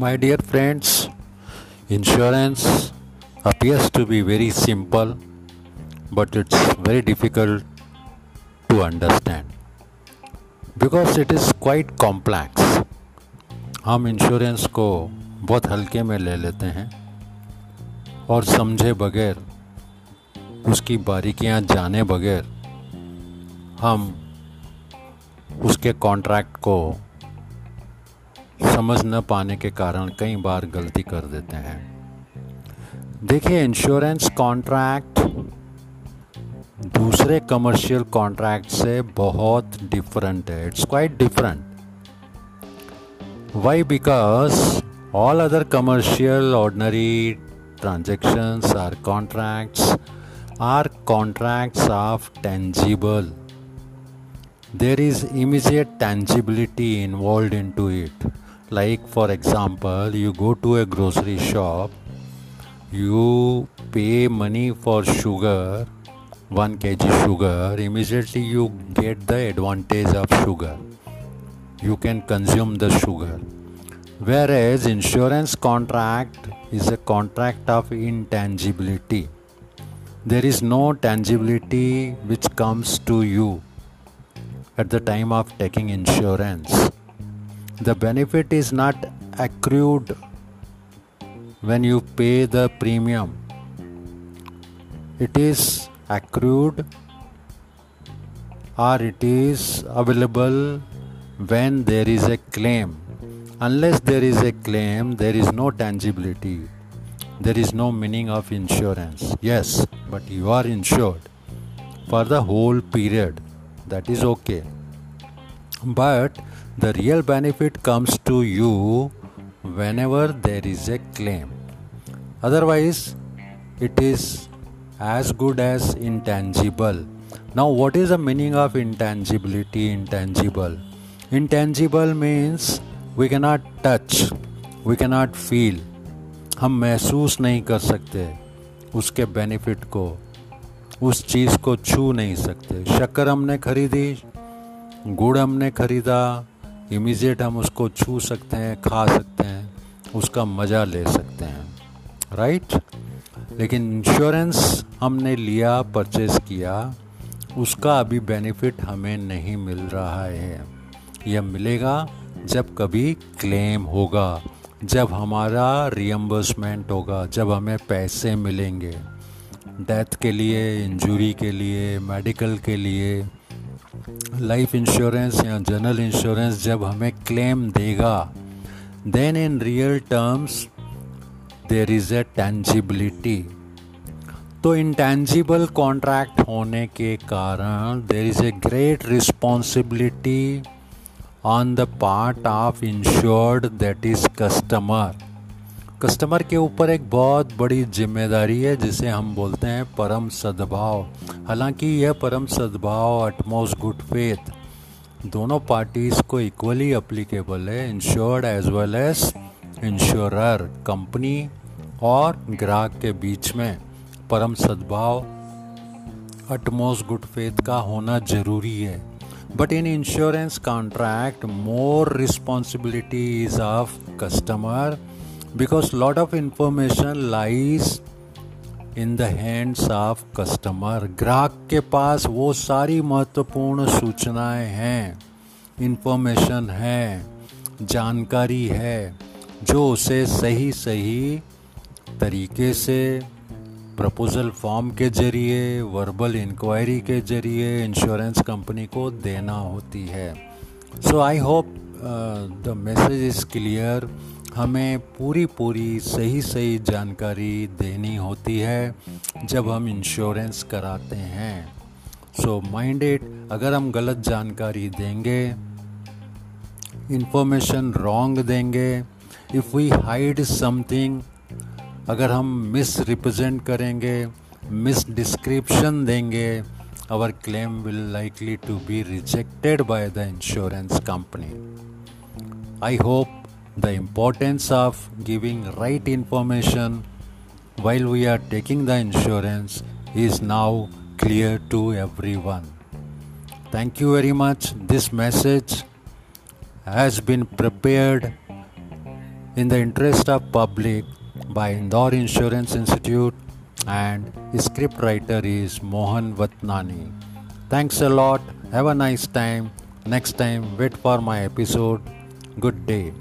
My dear friends, insurance appears to be very simple, but it's very difficult to understand because it is quite complex. हम insurance को बहुत हल्के में ले लेते हैं और समझे बगैर उसकी बारीकियाँ जाने बगैर हम उसके कॉन्ट्रैक्ट को समझ न पाने के कारण कई बार गलती कर देते हैं। देखिए इंश्योरेंस कॉन्ट्रैक्ट दूसरे कमर्शियल कॉन्ट्रैक्ट से बहुत डिफरेंट है। It's quite different why because all other commercial ordinary transactions are contracts are contracts of tangible there is immediate tangibility involved into it. Like for example you go to a grocery shop you pay money for sugar 1 kg sugar immediately you get the advantage of sugar. You can consume the sugar. Whereas insurance contract is a contract of intangibility. There is no tangibility which comes to you at the time of taking insurance the benefit is not accrued when you pay the premium. It is accrued or it is available when there is a claim. Unless there is a claim there is no tangibility. There is no meaning of insurance. Yes but you are insured for the whole period. That is okay. But the real benefit comes to you whenever there is a claim. Otherwise, it is as good as intangible. Now, what is the meaning of intangibility? Intangible. Intangible means we cannot touch, we cannot feel. हम महसूस नहीं कर सकते उसके benefit को उस चीज़ को छू नहीं सकते शक्कर हमने खरीदी गुड़ हमने खरीदा इमीजिएट हम उसको छू सकते हैं, खा सकते हैं, उसका मज़ा ले सकते हैं राइट लेकिन इंश्योरेंस हमने लिया परचेज किया, उसका अभी बेनिफिट हमें नहीं मिल रहा है। यह मिलेगा जब कभी क्लेम होगा, जब हमारा रियम्बर्समेंट होगा, जब हमें पैसे मिलेंगे। डेथ के लिए इंजरी के लिए मेडिकल के लिए लाइफ इंश्योरेंस या जनरल इंश्योरेंस जब हमें क्लेम देगा then in real terms there is a tangibility तो इंटेंजिबल कॉन्ट्रैक्ट होने के कारण there is a great responsibility on the part of insured that is customer customer के ऊपर एक बहुत बड़ी ज़िम्मेदारी है, जिसे हम बोलते हैं परम सद्भाव। हालाँकि यह परम सद्भाव अटमोस्ट गुड फेथ दोनों पार्टीज़ को इक्वली अप्लीकेबल है insured as well as insurer company और ग्राहक के बीच में। परम सद्भाव अटमोस्ट गुड फेथ का होना ज़रूरी है। But in insurance contract more responsibility is of customer because lot of information lies in the hands of customer ग्राहक के पास वो सारी महत्वपूर्ण सूचनाएँ हैं इंफॉर्मेशन है, जानकारी है, जो उसे सही सही तरीके से प्रपोजल फॉर्म के ज़रिए वर्बल इंक्वायरी के ज़रिए इंश्योरेंस कंपनी को देना होती है. So I hope the message is clear हमें पूरी पूरी सही सही जानकारी देनी होती है जब हम इंश्योरेंस कराते हैं। सो माइंड इट अगर हम गलत जानकारी देंगे इंफॉर्मेशन रॉन्ग देंगे इफ़ वी हाइड समथिंग अगर हम मिस रिप्रेजेंट करेंगे मिस डिस्क्रिप्शन देंगे our claim will likely to be rejected by the insurance company I hope the importance of giving right information while we are taking the insurance is now clear to everyone. Thank you very much. This message has been prepared in the interest of public by Indore Insurance Institute and script writer is Mohan Vatnani. Thanks a lot. Have a nice time. Next time, wait for my episode. Good day.